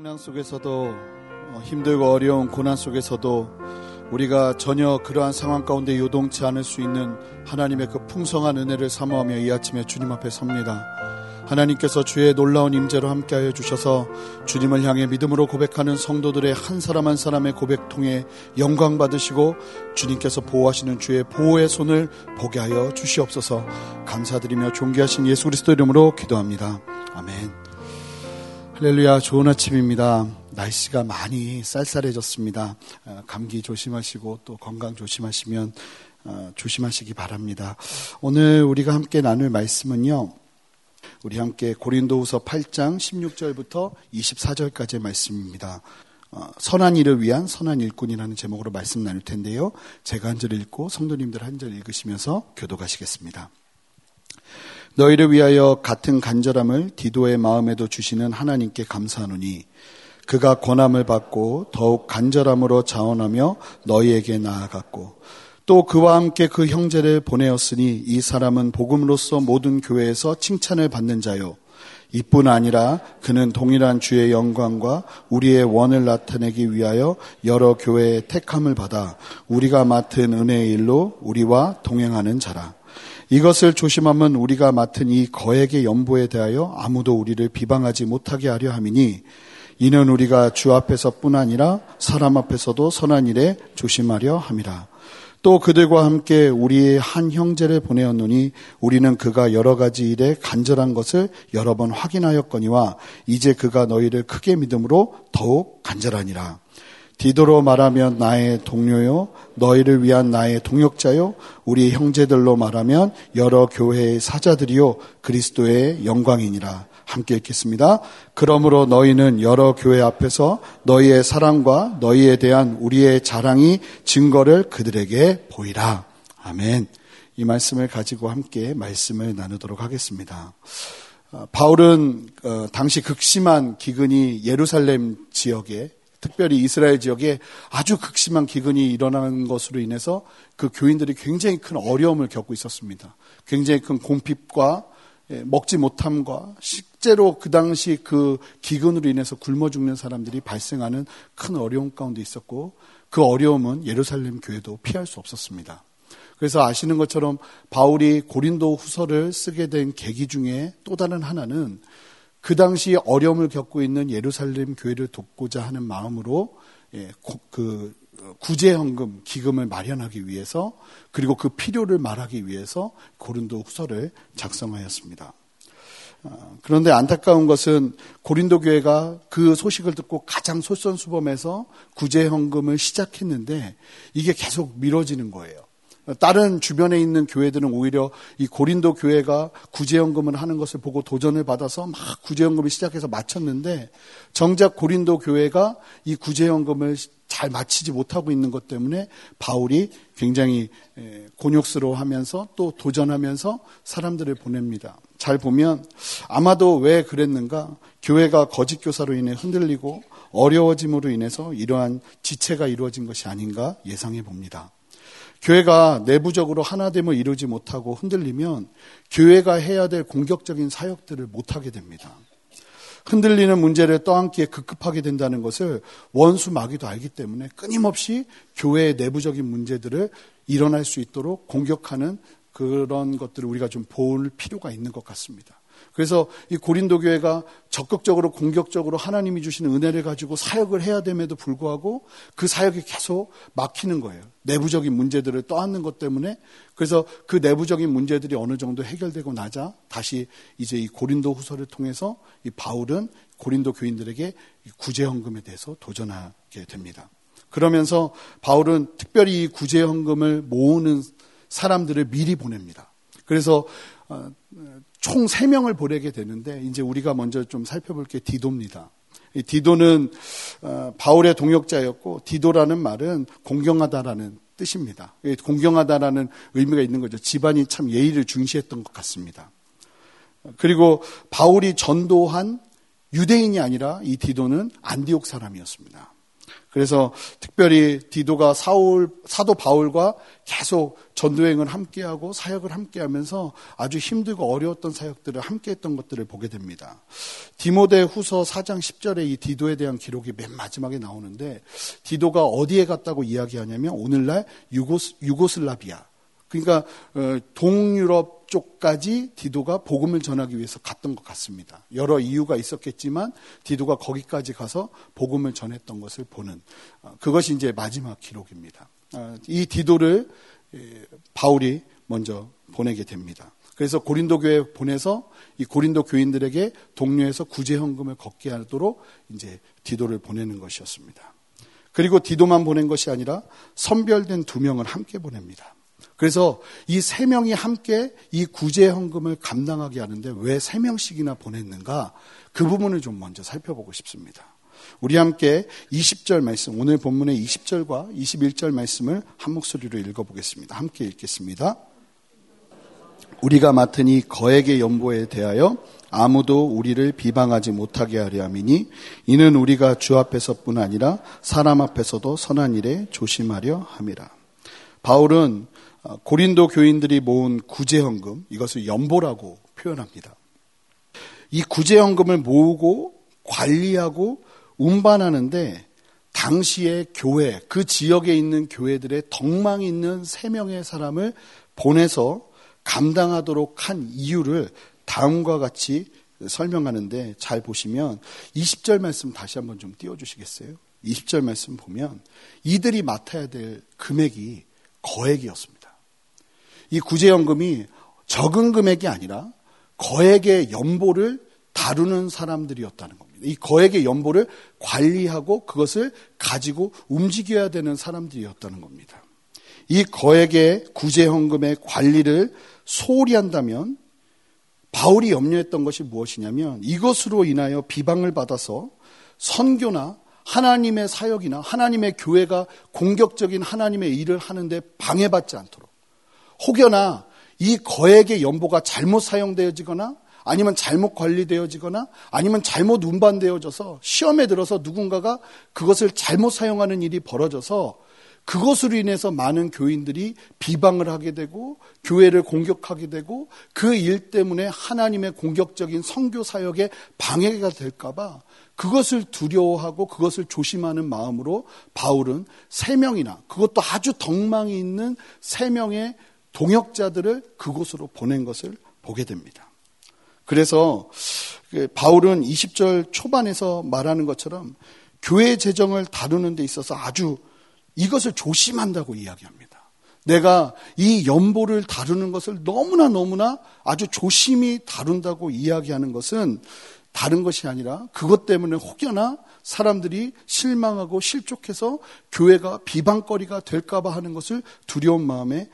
풍랑 속에서도 어, 힘들고 어려운 고난 속에서도 우리가 전혀 그러한 상황 가운데 요동치 않을 수 있는 하나님의 그 풍성한 은혜를 사모하며 이 아침에 주님 앞에 섭니다. 하나님께서 주의 놀라운 임재로 함께하여 주셔서 주님을 향해 믿음으로 고백하는 성도들의 한 사람 한 사람의 고백 통해 영광 받으시고 주님께서 보호하시는 주의 보호의 손을 보게 하여 주시옵소서 감사드리며 존귀하신 예수 그리스도 이름으로 기도합니다. 아멘. 할렐루야 좋은 아침입니다. 날씨가 많이 쌀쌀해졌습니다. 어, 감기 조심하시고 또 건강 조심하시면 어, 조심하시기 바랍니다. 오늘 우리가 함께 나눌 말씀은요. 우리 함께 고린도후서 8장 16절부터 24절까지의 말씀입니다. 어, 선한 일을 위한 선한 일꾼이라는 제목으로 말씀 나눌 텐데요. 제가 한 절 읽고 성도님들 한 절 읽으시면서 교도가시겠습니다. 너희를 위하여 같은 간절함을 디도의 마음에도 주시는 하나님께 감사하노니 그가 권함을 받고 더욱 간절함으로 자원하며 너희에게 나아갔고 또 그와 함께 그 형제를 보내었으니 이 사람은 복음으로서 모든 교회에서 칭찬을 받는 자요. 이뿐 아니라 그는 동일한 주의 영광과 우리의 원을 나타내기 위하여 여러 교회의 택함을 받아 우리가 맡은 은혜의 일로 우리와 동행하는 자라. 이것을 조심하면 우리가 맡은 이 거액의 연보에 대하여 아무도 우리를 비방하지 못하게 하려 함이니 이는 우리가 주 앞에서뿐 아니라 사람 앞에서도 선한 일에 조심하려 함이라. 또 그들과 함께 우리의 한 형제를 보내었노니 우리는 그가 여러 가지 일에 간절한 것을 여러 번 확인하였거니와 이제 그가 너희를 크게 믿음으로 더욱 간절하니라. 디도로 말하면 나의 동료요, 너희를 위한 나의 동역자요, 우리 형제들로 말하면 여러 교회의 사자들이요, 그리스도의 영광이니라. 함께 읽겠습니다. 그러므로 너희는 여러 교회 앞에서 너희의 사랑과 너희에 대한 우리의 자랑이 증거를 그들에게 보이라. 아멘. 이 말씀을 가지고 함께 말씀을 나누도록 하겠습니다. 어, 바울은 어, 당시 극심한 기근이 예루살렘 지역에 특별히 이스라엘 지역에 아주 극심한 기근이 일어나는 것으로 인해서 그 교인들이 굉장히 큰 어려움을 겪고 있었습니다. 굉장히 큰 공핍과 예, 먹지 못함과 실제로 그 당시 그 기근으로 인해서 굶어 죽는 사람들이 발생하는 큰 어려움 가운데 있었고 그 어려움은 예루살렘 교회도 피할 수 없었습니다. 그래서 아시는 것처럼 바울이 고린도 후서를 쓰게 된 계기 중에 또 다른 하나는 그 당시 어려움을 겪고 있는 예루살렘 교회를 돕고자 하는 마음으로 예, 그 구제헌금 기금을 마련하기 위해서 그리고 그 필요를 말하기 위해서 고린도 후서를 작성하였습니다. 어, 그런데 안타까운 것은 고린도 교회가 그 소식을 듣고 가장 솔선수범해서 구제헌금을 시작했는데 이게 계속 미뤄지는 거예요. 다른 주변에 있는 교회들은 오히려 이 고린도 교회가 구제연금을 하는 것을 보고 도전을 받아서 막 구제연금을 시작해서 마쳤는데 정작 고린도 교회가 이 구제연금을 잘 마치지 못하고 있는 것 때문에 바울이 굉장히 곤욕스러워하면서 또 도전하면서 사람들을 보냅니다. 잘 보면 아마도 왜 그랬는가? 교회가 거짓 교사로 인해 흔들리고 어려워짐으로 인해서 이러한 지체가 이루어진 것이 아닌가 예상해 봅니다. 교회가 내부적으로 하나됨을 이루지 못하고 흔들리면 교회가 해야 될 공격적인 사역들을 못하게 됩니다. 흔들리는 문제를 떠안기에 급급하게 된다는 것을 원수 마귀도 알기 때문에 끊임없이 교회의 내부적인 문제들을 일어날 수 있도록 공격하는 그런 것들을 우리가 좀 볼 필요가 있는 것 같습니다. 그래서 이 고린도 교회가 적극적으로 공격적으로 하나님이 주시는 은혜를 가지고 사역을 해야 됨에도 불구하고 그 사역이 계속 막히는 거예요. 내부적인 문제들을 떠안는 것 때문에 그래서 그 내부적인 문제들이 어느 정도 해결되고 나자 다시 이제 이 고린도 후서를 통해서 이 바울은 고린도 교인들에게 구제 헌금에 대해서 도전하게 됩니다. 그러면서 바울은 특별히 이 구제 헌금을 모으는 사람들을 미리 보냅니다. 그래서 어, 총 3명을 보내게 되는데 이제 우리가 먼저 좀 살펴볼 게 디도입니다. 디도는 어, 바울의 동역자였고 디도라는 말은 공경하다라는 뜻입니다. 공경하다라는 의미가 있는 거죠. 집안이 참 예의를 중시했던 것 같습니다. 그리고 바울이 전도한 유대인이 아니라 이 디도는 안디옥 사람이었습니다. 그래서 특별히 디도가 사울, 사도 바울과 계속 전도행을 함께하고 사역을 함께하면서 아주 힘들고 어려웠던 사역들을 함께했던 것들을 보게 됩니다. 디모데 후서 4장 10절에 이 디도에 대한 기록이 맨 마지막에 나오는데 디도가 어디에 갔다고 이야기하냐면 오늘날 유고스, 유고슬라비아 그러니까 어, 동유럽 쪽까지 디도가 복음을 전하기 위해서 갔던 것 같습니다. 여러 이유가 있었겠지만 디도가 거기까지 가서 복음을 전했던 것을 보는 어, 그것이 이제 마지막 기록입니다. 어, 이 디도를 바울이 먼저 보내게 됩니다. 그래서 고린도 교회 보내서 이 고린도 교인들에게 동료에서 구제 헌금을 걷게 하도록 이제 디도를 보내는 것이었습니다. 그리고 디도만 보낸 것이 아니라 선별된 두 명을 함께 보냅니다. 그래서 이 세 명이 함께 이 구제 헌금을 감당하게 하는데 왜 세 명씩이나 보냈는가? 그 부분을 좀 먼저 살펴보고 싶습니다. 우리 함께 20절 말씀, 오늘 본문의 20절과 21절 말씀을 한 목소리로 읽어보겠습니다. 함께 읽겠습니다. 우리가 맡은 이 거액의 연보에 대하여 아무도 우리를 비방하지 못하게 하려 함이니 이는 우리가 주 앞에서뿐 아니라 사람 앞에서도 선한 일에 조심하려 함이라. 바울은 어, 고린도 교인들이 모은 구제헌금, 이것을 연보라고 표현합니다. 이 구제헌금을 모으고 관리하고 운반하는데 당시의 교회, 그 지역에 있는 교회들의 덕망 있는 세 명의 사람을 보내서 감당하도록 한 이유를 다음과 같이 설명하는데 잘 보시면 20절 말씀 다시 한번 좀 띄워주시겠어요? 20절 말씀 보면 이들이 맡아야 될 금액이 거액이었습니다. 이 구제연금이 적은 금액이 아니라 거액의 연보를 다루는 사람들이었다는 겁니다. 이 거액의 연보를 관리하고 그것을 가지고 움직여야 되는 사람들이었다는 겁니다. 이 거액의 구제헌금의 관리를 소홀히 한다면 바울이 염려했던 것이 무엇이냐면 이것으로 인하여 비방을 받아서 선교나 하나님의 사역이나 하나님의 교회가 공격적인 하나님의 일을 하는데 방해받지 않도록 혹여나 이 거액의 연보가 잘못 사용되어지거나 아니면 잘못 관리되어지거나 아니면 잘못 운반되어져서 시험에 들어서 누군가가 그것을 잘못 사용하는 일이 벌어져서 그것으로 인해서 많은 교인들이 비방을 하게 되고 교회를 공격하게 되고 그 일 때문에 하나님의 공격적인 성교 사역에 방해가 될까봐 그것을 두려워하고 그것을 조심하는 마음으로 바울은 세 명이나 그것도 아주 덕망이 있는 세 명의 동역자들을 그곳으로 보낸 것을 보게 됩니다. 그래서 그 바울은 20절 초반에서 말하는 것처럼 교회 재정을 다루는 데 있어서 아주 이것을 조심한다고 이야기합니다. 내가 이 연보를 다루는 것을 너무나 너무나 아주 조심히 다룬다고 이야기하는 것은 다른 것이 아니라 그것 때문에 혹여나 사람들이 실망하고 실족해서 교회가 비방거리가 될까봐 하는 것을 두려운 마음에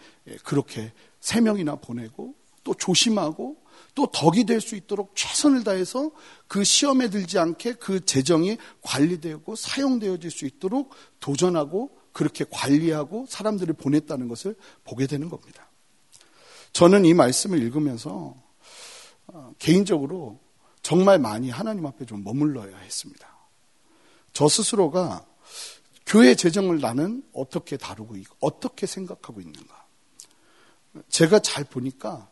그렇게 세 명이나 보내고 또 조심하고 또 덕이 될 수 있도록 최선을 다해서 그 시험에 들지 않게 그 재정이 관리되고 사용되어질 수 있도록 도전하고 그렇게 관리하고 사람들을 보냈다는 것을 보게 되는 겁니다. 저는 이 말씀을 읽으면서 어, 개인적으로 정말 많이 하나님 앞에 좀 머물러야 했습니다. 저 스스로가 교회 재정을 나는 어떻게 다루고 어떻게 생각하고 있는가. 제가 잘 보니까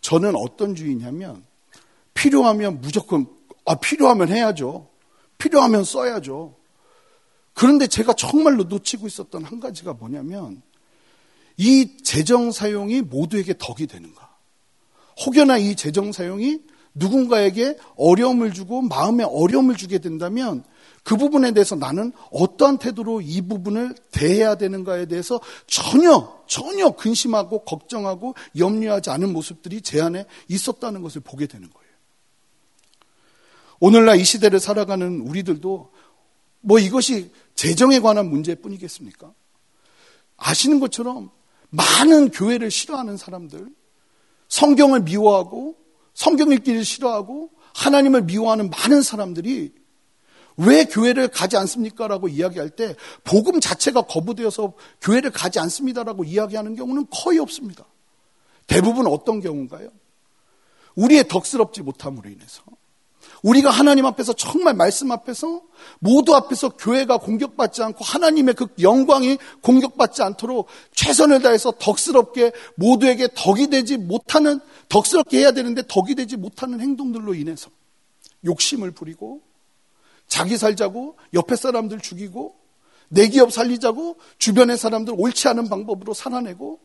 저는 어떤 주의냐면 필요하면 무조건 아 필요하면 해야죠. 필요하면 써야죠. 그런데 제가 정말로 놓치고 있었던 한 가지가 뭐냐면 이 재정 사용이 모두에게 덕이 되는가. 혹여나 이 재정 사용이 누군가에게 어려움을 주고 마음에 어려움을 주게 된다면 그 부분에 대해서 나는 어떠한 태도로 이 부분을 대해야 되는가에 대해서 전혀, 전혀 근심하고 걱정하고 염려하지 않은 모습들이 제 안에 있었다는 것을 보게 되는 거예요. 오늘날 이 시대를 살아가는 우리들도 뭐 이것이 재정에 관한 문제일 뿐이겠습니까? 아시는 것처럼 많은 교회를 싫어하는 사람들, 성경을 미워하고 성경 읽기를 싫어하고 하나님을 미워하는 많은 사람들이 왜 교회를 가지 않습니까? 라고 이야기할 때 복음 자체가 거부되어서 교회를 가지 않습니다라고 이야기하는 경우는 거의 없습니다. 대부분 어떤 경우인가요? 우리의 덕스럽지 못함으로 인해서 우리가 하나님 앞에서 정말 말씀 앞에서 모두 앞에서 교회가 공격받지 않고 하나님의 그 영광이 공격받지 않도록 최선을 다해서 덕스럽게 모두에게 덕이 되지 못하는 덕스럽게 해야 되는데 덕이 되지 못하는 행동들로 인해서 욕심을 부리고 자기 살자고 옆에 사람들 죽이고 내 기업 살리자고 주변의 사람들 옳지 않은 방법으로 살아내고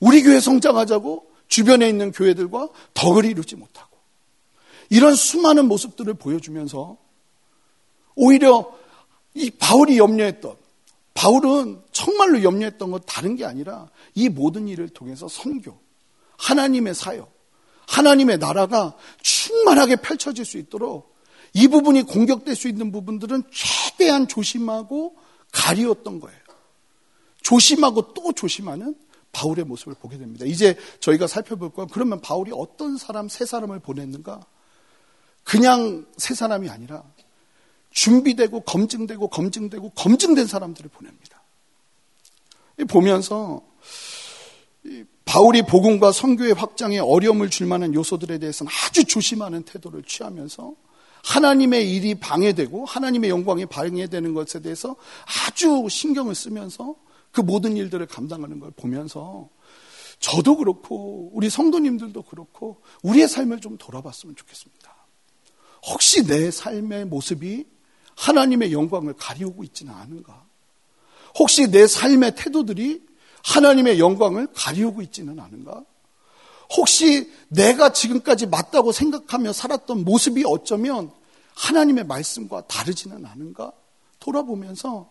우리 교회 성장하자고 주변에 있는 교회들과 덕을 이루지 못하고 이런 수많은 모습들을 보여주면서 오히려 이 바울이 염려했던 바울은 정말로 염려했던 건 다른 게 아니라 이 모든 일을 통해서 선교, 하나님의 사역, 하나님의 나라가 충만하게 펼쳐질 수 있도록 이 부분이 공격될 수 있는 부분들은 최대한 조심하고 가리웠던 거예요. 조심하고 또 조심하는 바울의 모습을 보게 됩니다. 이제 저희가 살펴볼 건 그러면 바울이 어떤 사람, 세 사람을 보냈는가? 그냥 세 사람이 아니라 준비되고 검증되고 검증되고 검증된 사람들을 보냅니다. 보면서 바울이 복음과 선교의 확장에 어려움을 줄 만한 요소들에 대해서는 아주 조심하는 태도를 취하면서 하나님의 일이 방해되고 하나님의 영광이 방해되는 것에 대해서 아주 신경을 쓰면서 그 모든 일들을 감당하는 걸 보면서 저도 그렇고 우리 성도님들도 그렇고 우리의 삶을 좀 돌아봤으면 좋겠습니다. 혹시 내 삶의 모습이 하나님의 영광을 가리우고 있지는 않은가? 혹시 내 삶의 태도들이 하나님의 영광을 가리우고 있지는 않은가? 혹시 내가 지금까지 맞다고 생각하며 살았던 모습이 어쩌면 하나님의 말씀과 다르지는 않은가? 돌아보면서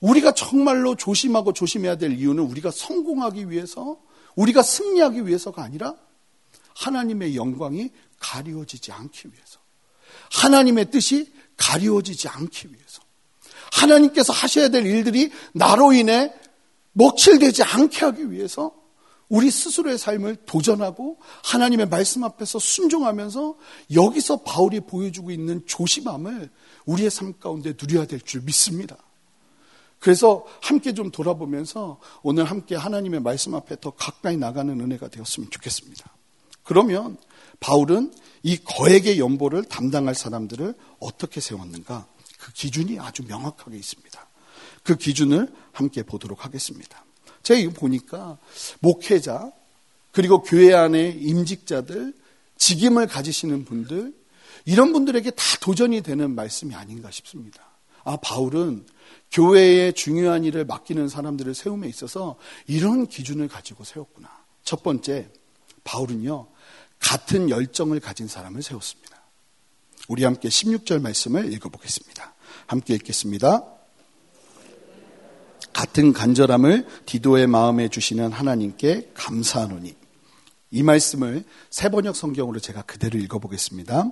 우리가 정말로 조심하고 조심해야 될 이유는 우리가 성공하기 위해서, 우리가 승리하기 위해서가 아니라 하나님의 영광이 가리워지지 않기 위해서. 하나님의 뜻이 가리워지지 않기 위해서. 하나님께서 하셔야 될 일들이 나로 인해 먹칠되지 않게 하기 위해서 우리 스스로의 삶을 도전하고 하나님의 말씀 앞에서 순종하면서 여기서 바울이 보여주고 있는 조심함을 우리의 삶 가운데 누려야 될 줄 믿습니다. 그래서 함께 좀 돌아보면서 오늘 함께 하나님의 말씀 앞에 더 가까이 나가는 은혜가 되었으면 좋겠습니다. 그러면 바울은 이 거액의 연보를 담당할 사람들을 어떻게 세웠는가? 그 기준이 아주 명확하게 있습니다. 그 기준을 함께 보도록 하겠습니다. 제가 이거 보니까 목회자, 그리고 교회 안에 임직자들, 직임을 가지시는 분들, 이런 분들에게 다 도전이 되는 말씀이 아닌가 싶습니다. 아, 바울은 교회에 중요한 일을 맡기는 사람들을 세움에 있어서 이런 기준을 가지고 세웠구나. 첫 번째, 바울은요, 같은 열정을 가진 사람을 세웠습니다. 우리 함께 16절 말씀을 읽어보겠습니다. 함께 읽겠습니다. 같은 간절함을 디도의 마음에 주시는 하나님께 감사하노니 이 말씀을 세번역 성경으로 제가 그대로 읽어보겠습니다.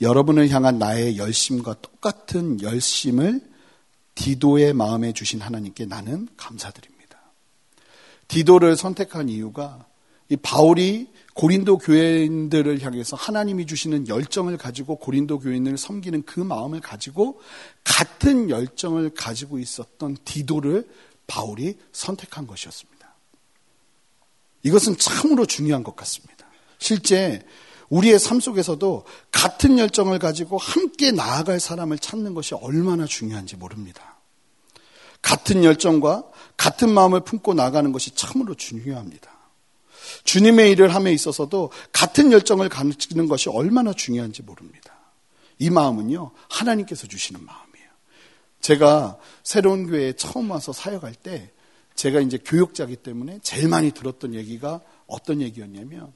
여러분을 향한 나의 열심과 똑같은 열심을 디도의 마음에 주신 하나님께 나는 감사드립니다. 디도를 선택한 이유가 이 바울이 고린도 교회인들을 향해서 하나님이 주시는 열정을 가지고 고린도 교인을 섬기는 그 마음을 가지고 같은 열정을 가지고 있었던 디도를 바울이 선택한 것이었습니다. 이것은 참으로 중요한 것 같습니다. 실제 우리의 삶 속에서도 같은 열정을 가지고 함께 나아갈 사람을 찾는 것이 얼마나 중요한지 모릅니다. 같은 열정과 같은 마음을 품고 나가는 것이 참으로 중요합니다. 주님의 일을 함에 있어서도 같은 열정을 가지는 것이 얼마나 중요한지 모릅니다. 이 마음은요, 하나님께서 주시는 마음이에요. 제가 새로운 교회에 처음 와서 사역할 때, 제가 이제 교육자기 때문에 제일 많이 들었던 얘기가 어떤 얘기였냐면,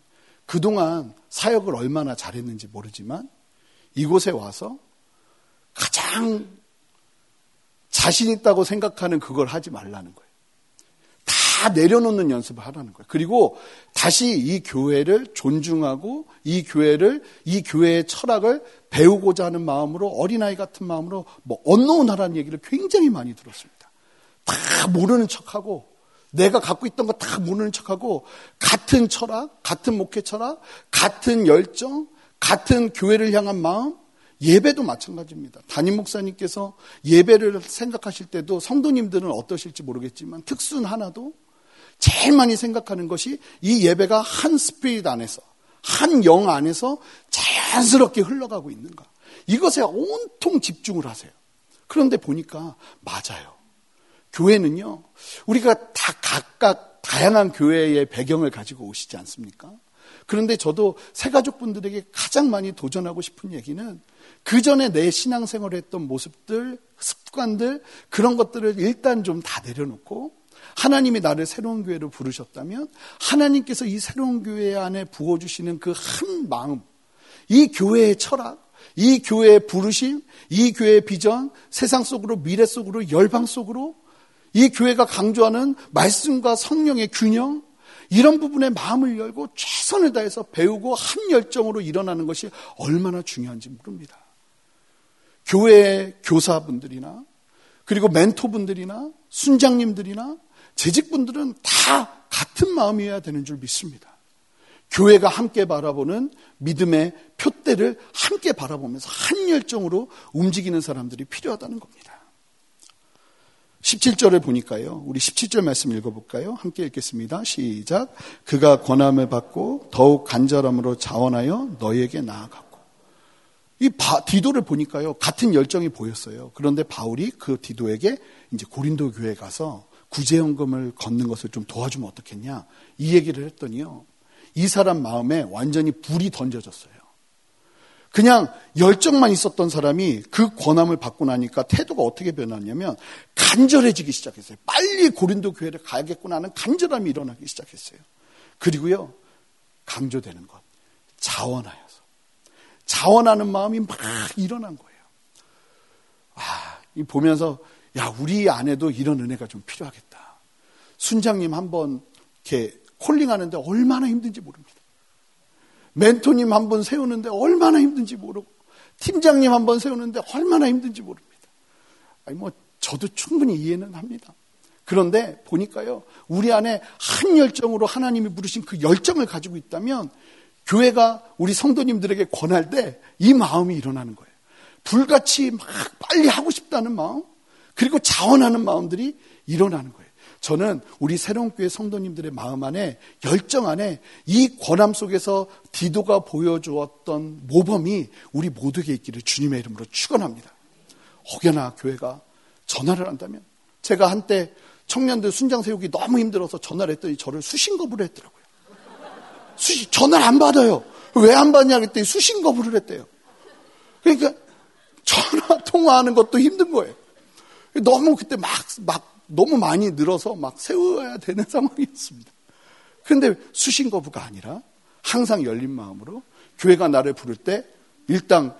그동안 사역을 얼마나 잘했는지 모르지만, 이곳에 와서 가장 자신 있다고 생각하는 그걸 하지 말라는 거예요. 다 내려놓는 연습을 하라는 거예요. 그리고 다시 이 교회를 존중하고 이 교회를 이 교회의 철학을 배우고자 하는 마음으로 어린아이 같은 마음으로 뭐 언노운 하라는 얘기를 굉장히 많이 들었습니다. 다 모르는 척하고 내가 갖고 있던 거 다 모르는 척하고 같은 철학, 같은 목회 철학, 같은 열정, 같은 교회를 향한 마음, 예배도 마찬가지입니다. 담임 목사님께서 예배를 생각하실 때도 성도님들은 어떠실지 모르겠지만 특순 하나도 제일 많이 생각하는 것이 이 예배가 한 스피릿 안에서 한 영 안에서 자연스럽게 흘러가고 있는가? 이것에 온통 집중을 하세요. 그런데 보니까 맞아요. 교회는요, 우리가 다 각각 다양한 교회의 배경을 가지고 오시지 않습니까? 그런데 저도 새가족분들에게 가장 많이 도전하고 싶은 얘기는 그 전에 내 신앙생활을 했던 모습들, 습관들, 그런 것들을 일단 좀 다 내려놓고 하나님이 나를 새로운 교회로 부르셨다면 하나님께서 이 새로운 교회 안에 부어주시는 그 한 마음, 이 교회의 철학, 이 교회의 부르심, 이 교회의 비전, 세상 속으로, 미래 속으로, 열방 속으로, 이 교회가 강조하는 말씀과 성령의 균형, 이런 부분에 마음을 열고 최선을 다해서 배우고 한 열정으로 일어나는 것이 얼마나 중요한지 모릅니다. 교회 교사분들이나 그리고 멘토분들이나 순장님들이나 재직분들은 다 같은 마음이어야 되는 줄 믿습니다. 교회가 함께 바라보는 믿음의 표대를 함께 바라보면서 한 열정으로 움직이는 사람들이 필요하다는 겁니다. 17절을 보니까요. 우리 17절 말씀 읽어볼까요? 함께 읽겠습니다. 시작. 그가 권함을 받고 더욱 간절함으로 자원하여 너에게 나아갔고. 이 바, 디도를 보니까요. 같은 열정이 보였어요. 그런데 바울이 그 디도에게 이제 고린도 교회에 가서 구제연금을 걷는 것을 좀 도와주면 어떻겠냐. 이 얘기를 했더니요. 이 사람 마음에 완전히 불이 던져졌어요. 그냥 열정만 있었던 사람이 그 권함을 받고 나니까 태도가 어떻게 변했냐면 간절해지기 시작했어요. 빨리 고린도 교회를 가야겠구나 하는 간절함이 일어나기 시작했어요. 그리고요, 강조되는 것. 자원하여서. 자원하는 마음이 막 일어난 거예요. 아, 이 보면서 야, 우리 안에도 이런 은혜가 좀 필요하겠다. 순장님 한번 이렇게 콜링하는데 얼마나 힘든지 모릅니다. 멘토님 한 번 세우는데 얼마나 힘든지 모르고 팀장님 한 번 세우는데 얼마나 힘든지 모릅니다. 아니 뭐 저도 충분히 이해는 합니다. 그런데 보니까요, 우리 안에 한 열정으로 하나님이 부르신 그 열정을 가지고 있다면 교회가 우리 성도님들에게 권할 때 이 마음이 일어나는 거예요. 불같이 막 빨리 하고 싶다는 마음, 그리고 자원하는 마음들이 일어나는 거예요. 저는 우리 새로운 교회 성도님들의 마음 안에 열정 안에 이 권함 속에서 디도가 보여주었던 모범이 우리 모두에게 있기를 주님의 이름으로 축원합니다. 혹여나 교회가 전화를 한다면 제가 한때 청년들 순장 세우기 너무 힘들어서 전화를 했더니 저를 수신 거부를 했더라고요. 수신 전화를 안 받아요. 왜 안 받냐 그랬더니 수신 거부를 했대요. 그러니까 전화 통화하는 것도 힘든 거예요. 너무 그때 막, 막 너무 많이 늘어서 막 세워야 되는 상황이었습니다. 그런데 수신 거부가 아니라 항상 열린 마음으로 교회가 나를 부를 때 일단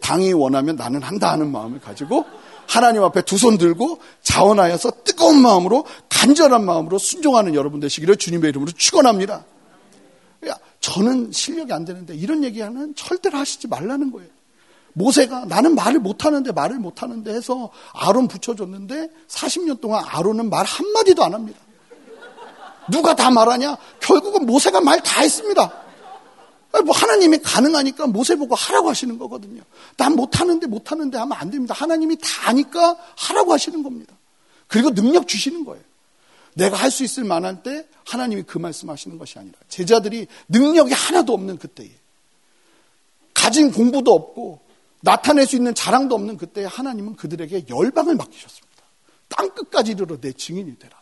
당이 원하면 나는 한다 하는 마음을 가지고 하나님 앞에 두 손 들고 자원하여서 뜨거운 마음으로 간절한 마음으로 순종하는 여러분 되시기를 주님의 이름으로 축원합니다. 저는 실력이 안 되는데 이런 얘기하는 절대로 하시지 말라는 거예요. 모세가 나는 말을 못하는데 말을 못하는데 해서 아론 붙여줬는데 40년 동안 아론은 말 한마디도 안 합니다. 누가 다 말하냐? 결국은 모세가 말 다 했습니다. 뭐 하나님이 가능하니까 모세 보고 하라고 하시는 거거든요. 난 못하는데 못하는데 하면 안 됩니다. 하나님이 다 아니까 하라고 하시는 겁니다. 그리고 능력 주시는 거예요. 내가 할 수 있을 만한 때 하나님이 그 말씀 하시는 것이 아니라 제자들이 능력이 하나도 없는 그때에 가진 공부도 없고 나타낼 수 있는 자랑도 없는 그때 하나님은 그들에게 열방을 맡기셨습니다. 땅 끝까지 이르러 내 증인이 되라.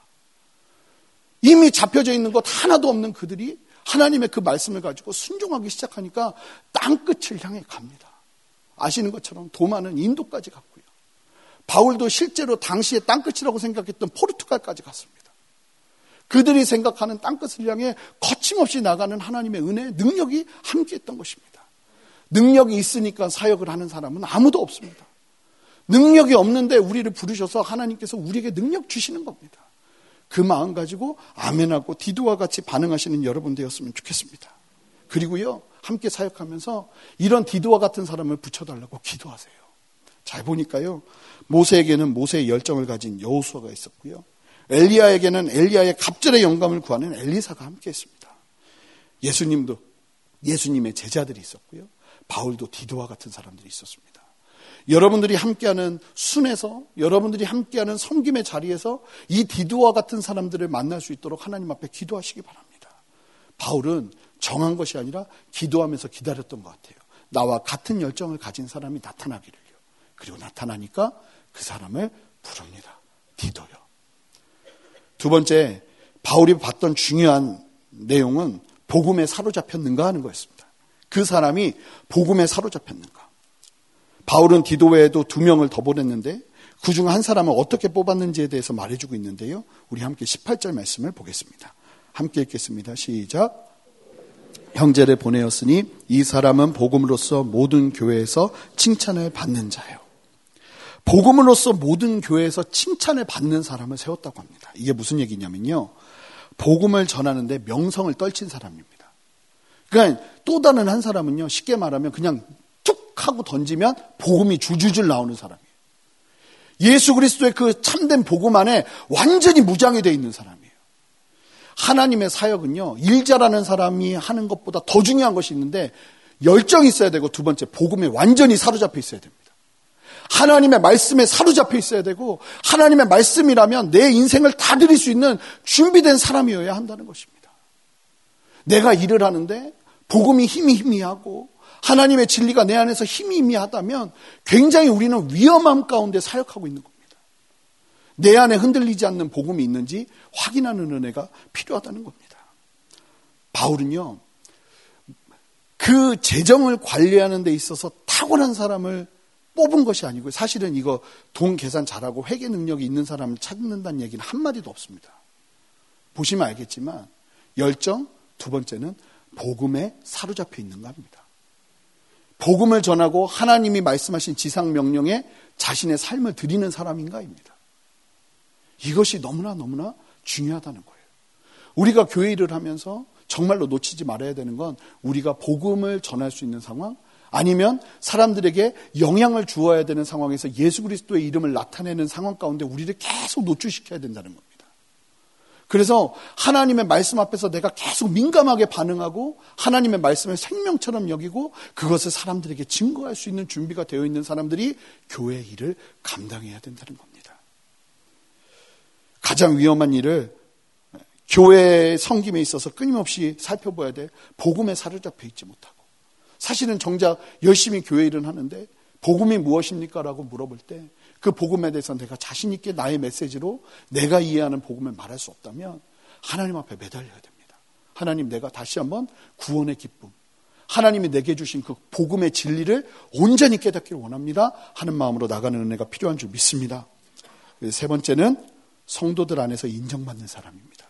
이미 잡혀져 있는 것 하나도 없는 그들이 하나님의 그 말씀을 가지고 순종하기 시작하니까 땅 끝을 향해 갑니다. 아시는 것처럼 도마는 인도까지 갔고요. 바울도 실제로 당시에 땅 끝이라고 생각했던 포르투갈까지 갔습니다. 그들이 생각하는 땅 끝을 향해 거침없이 나가는 하나님의 은혜, 능력이 함께했던 것입니다. 능력이 있으니까 사역을 하는 사람은 아무도 없습니다. 능력이 없는데 우리를 부르셔서 하나님께서 우리에게 능력 주시는 겁니다. 그 마음 가지고 아멘하고 디도와 같이 반응하시는 여러분 되었으면 좋겠습니다. 그리고요, 함께 사역하면서 이런 디도와 같은 사람을 붙여달라고 기도하세요. 잘 보니까요, 모세에게는 모세의 열정을 가진 여호수아가 있었고요. 엘리야에게는 엘리야의 갑절의 영감을 구하는 엘리사가 함께 했습니다. 예수님도 예수님의 제자들이 있었고요. 바울도 디도와 같은 사람들이 있었습니다. 여러분들이 함께하는 순에서 여러분들이 함께하는 섬김의 자리에서 이 디도와 같은 사람들을 만날 수 있도록 하나님 앞에 기도하시기 바랍니다. 바울은 정한 것이 아니라 기도하면서 기다렸던 것 같아요. 나와 같은 열정을 가진 사람이 나타나기를요. 그리고 나타나니까 그 사람을 부릅니다. 디도요. 두 번째, 바울이 봤던 중요한 내용은 복음에 사로잡혔는가 하는 거였습니다. 그 사람이 복음에 사로잡혔는가. 바울은 디도 외에도 두 명을 더 보냈는데 그 중 한 사람을 어떻게 뽑았는지에 대해서 말해주고 있는데요. 우리 함께 18절 말씀을 보겠습니다. 함께 읽겠습니다. 시작. 형제를 보내었으니 이 사람은 복음으로서 모든 교회에서 칭찬을 받는 자예요. 복음으로서 모든 교회에서 칭찬을 받는 사람을 세웠다고 합니다. 이게 무슨 얘기냐면요. 복음을 전하는데 명성을 떨친 사람입니다. 그러니까 또 다른 한 사람은요. 쉽게 말하면 그냥 툭 하고 던지면 복음이 줄줄줄 나오는 사람이에요. 예수 그리스도의 그 참된 복음 안에 완전히 무장이 되어 있는 사람이에요. 하나님의 사역은요. 일 잘하는 사람이 하는 것보다 더 중요한 것이 있는데 열정이 있어야 되고 두 번째 복음에 완전히 사로잡혀 있어야 됩니다. 하나님의 말씀에 사로잡혀 있어야 되고 하나님의 말씀이라면 내 인생을 다 드릴 수 있는 준비된 사람이어야 한다는 것입니다. 내가 일을 하는데 복음이 힘이 희미하고 하나님의 진리가 내 안에서 힘이 희미하다면 굉장히 우리는 위험함 가운데 사역하고 있는 겁니다. 내 안에 흔들리지 않는 복음이 있는지 확인하는 은혜가 필요하다는 겁니다. 바울은요, 그 재정을 관리하는 데 있어서 탁월한 사람을 뽑은 것이 아니고 사실은 이거 돈 계산 잘하고 회계 능력이 있는 사람을 찾는다는 얘기는 한마디도 없습니다. 보시면 알겠지만 열정, 두 번째는 복음에 사로잡혀 있는가 합니다. 복음을 전하고 하나님이 말씀하신 지상 명령에 자신의 삶을 드리는 사람인가입니다. 이것이 너무나 너무나 중요하다는 거예요. 우리가 교회 일을 하면서 정말로 놓치지 말아야 되는 건 우리가 복음을 전할 수 있는 상황, 아니면 사람들에게 영향을 주어야 되는 상황에서 예수 그리스도의 이름을 나타내는 상황 가운데 우리를 계속 노출시켜야 된다는 겁니다. 그래서 하나님의 말씀 앞에서 내가 계속 민감하게 반응하고 하나님의 말씀을 생명처럼 여기고 그것을 사람들에게 증거할 수 있는 준비가 되어 있는 사람들이 교회 일을 감당해야 된다는 겁니다. 가장 위험한 일을 교회 성김에 있어서 끊임없이 살펴봐야 돼. 복음에 사로잡혀 있지 못하고. 사실은 정작 열심히 교회 일은 하는데 복음이 무엇입니까? 라고 물어볼 때 그 복음에 대해서 내가 자신 있게 나의 메시지로 내가 이해하는 복음을 말할 수 없다면 하나님 앞에 매달려야 됩니다. 하나님 내가 다시 한번 구원의 기쁨, 하나님이 내게 주신 그 복음의 진리를 온전히 깨닫기를 원합니다. 하는 마음으로 나가는 은혜가 필요한 줄 믿습니다. 세 번째는 성도들 안에서 인정받는 사람입니다.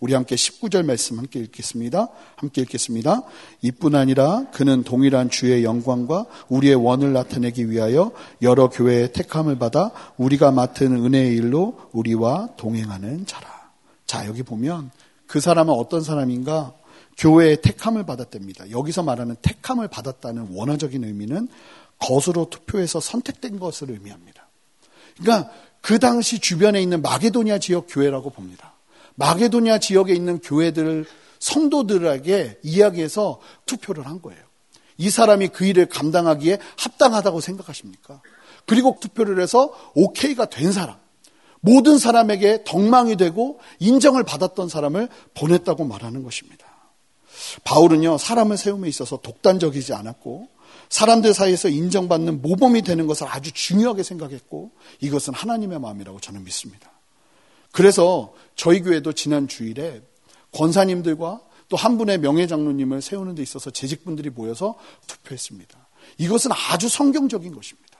우리 함께 19절 말씀 함께 읽겠습니다. 함께 읽겠습니다. 이뿐 아니라 그는 동일한 주의 영광과 우리의 원을 나타내기 위하여 여러 교회의 택함을 받아 우리가 맡은 은혜의 일로 우리와 동행하는 자라. 자, 여기 보면 그 사람은 어떤 사람인가? 교회의 택함을 받았답니다. 여기서 말하는 택함을 받았다는 원어적인 의미는 거수로 투표해서 선택된 것을 의미합니다. 그러니까 그 당시 주변에 있는 마게도니아 지역 교회라고 봅니다. 마게도니아 지역에 있는 교회들 성도들에게 이야기해서 투표를 한 거예요. 이 사람이 그 일을 감당하기에 합당하다고 생각하십니까? 그리고 투표를 해서 오케이가 된 사람, 모든 사람에게 덕망이 되고 인정을 받았던 사람을 보냈다고 말하는 것입니다. 바울은요, 사람을 세움에 있어서 독단적이지 않았고, 사람들 사이에서 인정받는 모범이 되는 것을 아주 중요하게 생각했고, 이것은 하나님의 마음이라고 저는 믿습니다. 그래서 저희 교회도 지난 주일에 권사님들과 또 한 분의 명예장로님을 세우는 데 있어서 재직분들이 모여서 투표했습니다. 이것은 아주 성경적인 것입니다.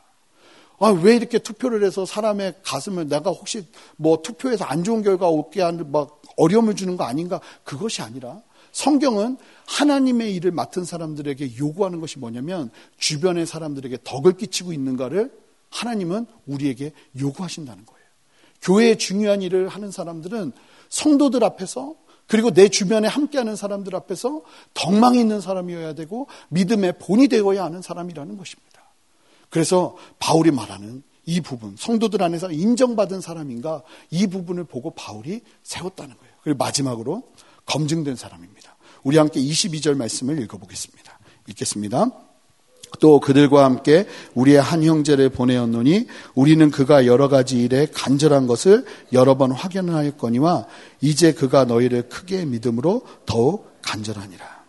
아, 왜 이렇게 투표를 해서 사람의 가슴을 내가 혹시 뭐 투표해서 안 좋은 결과 오게 하는 막 어려움을 주는 거 아닌가? 그것이 아니라 성경은 하나님의 일을 맡은 사람들에게 요구하는 것이 뭐냐면 주변의 사람들에게 덕을 끼치고 있는가를 하나님은 우리에게 요구하신다는 거예요. 교회에 중요한 일을 하는 사람들은 성도들 앞에서 그리고 내 주변에 함께하는 사람들 앞에서 덕망이 있는 사람이어야 되고 믿음의 본이 되어야 하는 사람이라는 것입니다. 그래서 바울이 말하는 이 부분, 성도들 안에서 인정받은 사람인가 이 부분을 보고 바울이 세웠다는 거예요. 그리고 마지막으로 검증된 사람입니다. 우리 함께 22절 말씀을 읽어보겠습니다. 읽겠습니다. 또 그들과 함께 우리의 한 형제를 보내었노니 우리는 그가 여러 가지 일에 간절한 것을 여러 번 확연하였거니와 이제 그가 너희를 크게 믿음으로 더욱 간절하니라.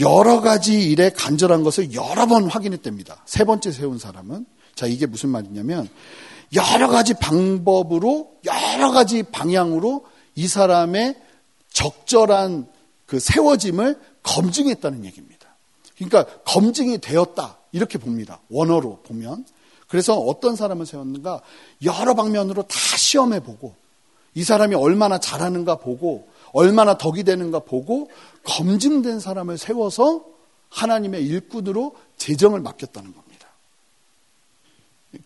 여러 가지 일에 간절한 것을 여러 번 확인했답니다. 세 번째 세운 사람은 자 이게 무슨 말이냐면 여러 가지 방법으로 여러 가지 방향으로 이 사람의 적절한 그 세워짐을 검증했다는 얘기입니다. 그러니까 검증이 되었다 이렇게 봅니다. 원어로 보면 그래서 어떤 사람을 세웠는가 여러 방면으로 다 시험해 보고 이 사람이 얼마나 잘하는가 보고 얼마나 덕이 되는가 보고 검증된 사람을 세워서 하나님의 일꾼으로 재정을 맡겼다는 겁니다.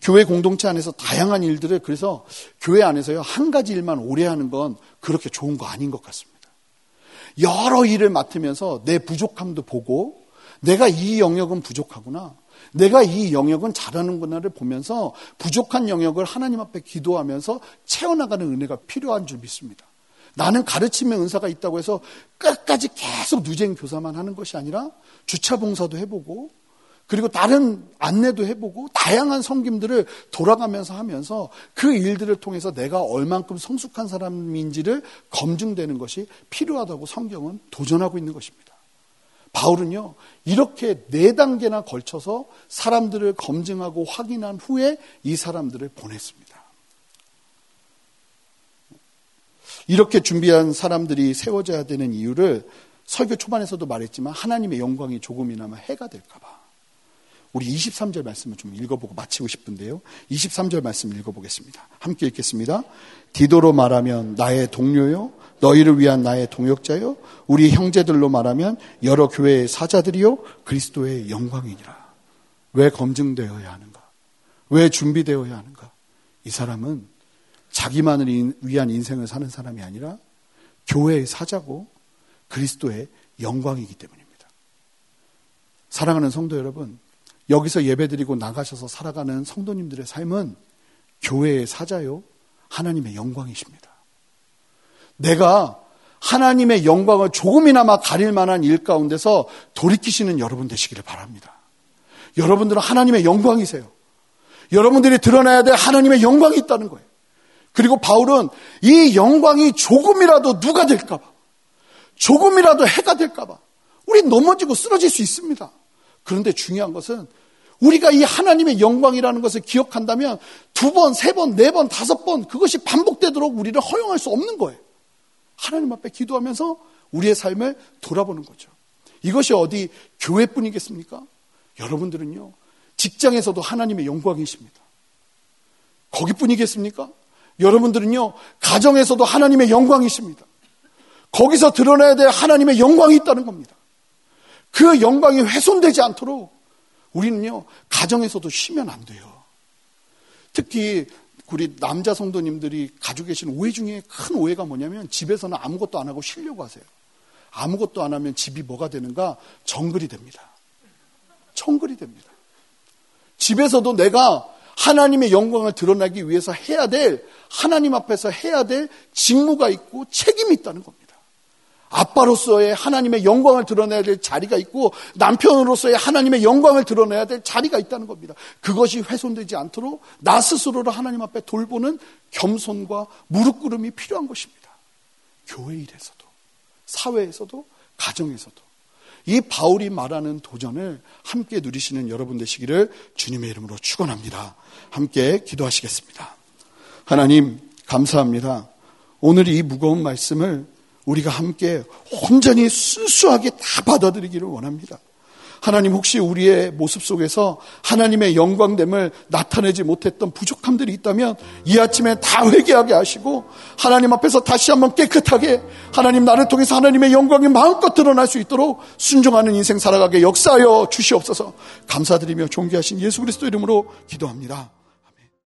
교회 공동체 안에서 다양한 일들을 그래서 교회 안에서요 한 가지 일만 오래 하는 건 그렇게 좋은 거 아닌 것 같습니다. 여러 일을 맡으면서 내 부족함도 보고 내가 이 영역은 부족하구나. 내가 이 영역은 잘하는구나를 보면서 부족한 영역을 하나님 앞에 기도하면서 채워나가는 은혜가 필요한 줄 믿습니다. 나는 가르침의 은사가 있다고 해서 끝까지 계속 누쟁 교사만 하는 것이 아니라 주차 봉사도 해보고 그리고 다른 안내도 해보고 다양한 성김들을 돌아가면서 하면서 그 일들을 통해서 내가 얼만큼 성숙한 사람인지를 검증되는 것이 필요하다고 성경은 도전하고 있는 것입니다. 바울은요, 이렇게 네 단계나 걸쳐서 사람들을 검증하고 확인한 후에 이 사람들을 보냈습니다. 이렇게 준비한 사람들이 세워져야 되는 이유를 설교 초반에서도 말했지만 하나님의 영광이 조금이나마 해가 될까봐. 우리 23절 말씀을 좀 읽어보고 마치고 싶은데요. 23절 말씀 읽어보겠습니다. 함께 읽겠습니다. 디도로 말하면 나의 동료요. 너희를 위한 나의 동역자요. 우리 형제들로 말하면 여러 교회의 사자들이요. 그리스도의 영광이니라. 왜 검증되어야 하는가? 왜 준비되어야 하는가? 이 사람은 자기만을 위한 인생을 사는 사람이 아니라 교회의 사자고 그리스도의 영광이기 때문입니다. 사랑하는 성도 여러분, 여기서 예배드리고 나가셔서 살아가는 성도님들의 삶은 교회의 사자요, 하나님의 영광이십니다. 내가 하나님의 영광을 조금이나마 가릴 만한 일 가운데서 돌이키시는 여러분 되시기를 바랍니다. 여러분들은 하나님의 영광이세요. 여러분들이 드러나야 될 하나님의 영광이 있다는 거예요. 그리고 바울은 이 영광이 조금이라도 누가 될까봐, 조금이라도 해가 될까봐, 우리 넘어지고 쓰러질 수 있습니다. 그런데 중요한 것은 우리가 이 하나님의 영광이라는 것을 기억한다면 두 번, 세 번, 네 번, 다섯 번 그것이 반복되도록 우리를 허용할 수 없는 거예요. 하나님 앞에 기도하면서 우리의 삶을 돌아보는 거죠. 이것이 어디 교회뿐이겠습니까? 여러분들은요, 직장에서도 하나님의 영광이십니다. 거기뿐이겠습니까? 여러분들은요, 가정에서도 하나님의 영광이십니다. 거기서 드러나야 될 하나님의 영광이 있다는 겁니다. 그 영광이 훼손되지 않도록 우리는요, 가정에서도 쉬면 안 돼요. 특히 우리 남자 성도님들이 가지고 계신 오해 중에 큰 오해가 뭐냐면 집에서는 아무것도 안 하고 쉬려고 하세요. 아무것도 안 하면 집이 뭐가 되는가? 정글이 됩니다. 정글이 됩니다. 집에서도 내가 하나님의 영광을 드러나기 위해서 해야 될, 하나님 앞에서 해야 될 직무가 있고 책임이 있다는 겁니다. 아빠로서의 하나님의 영광을 드러내야 될 자리가 있고 남편으로서의 하나님의 영광을 드러내야 될 자리가 있다는 겁니다. 그것이 훼손되지 않도록 나 스스로를 하나님 앞에 돌보는 겸손과 무릎 꿇음이 필요한 것입니다. 교회 일에서도, 사회에서도, 가정에서도. 이 바울이 말하는 도전을 함께 누리시는 여러분 되시기를 주님의 이름으로 축원합니다. 함께 기도하시겠습니다. 하나님 감사합니다. 오늘 이 무거운 말씀을 우리가 함께 온전히 순수하게 다 받아들이기를 원합니다. 하나님 혹시 우리의 모습 속에서 하나님의 영광됨을 나타내지 못했던 부족함들이 있다면 이 아침에 다 회개하게 하시고 하나님 앞에서 다시 한번 깨끗하게 하나님 나를 통해서 하나님의 영광이 마음껏 드러날 수 있도록 순종하는 인생 살아가게 역사하여 주시옵소서 감사드리며 존귀하신 예수 그리스도 이름으로 기도합니다.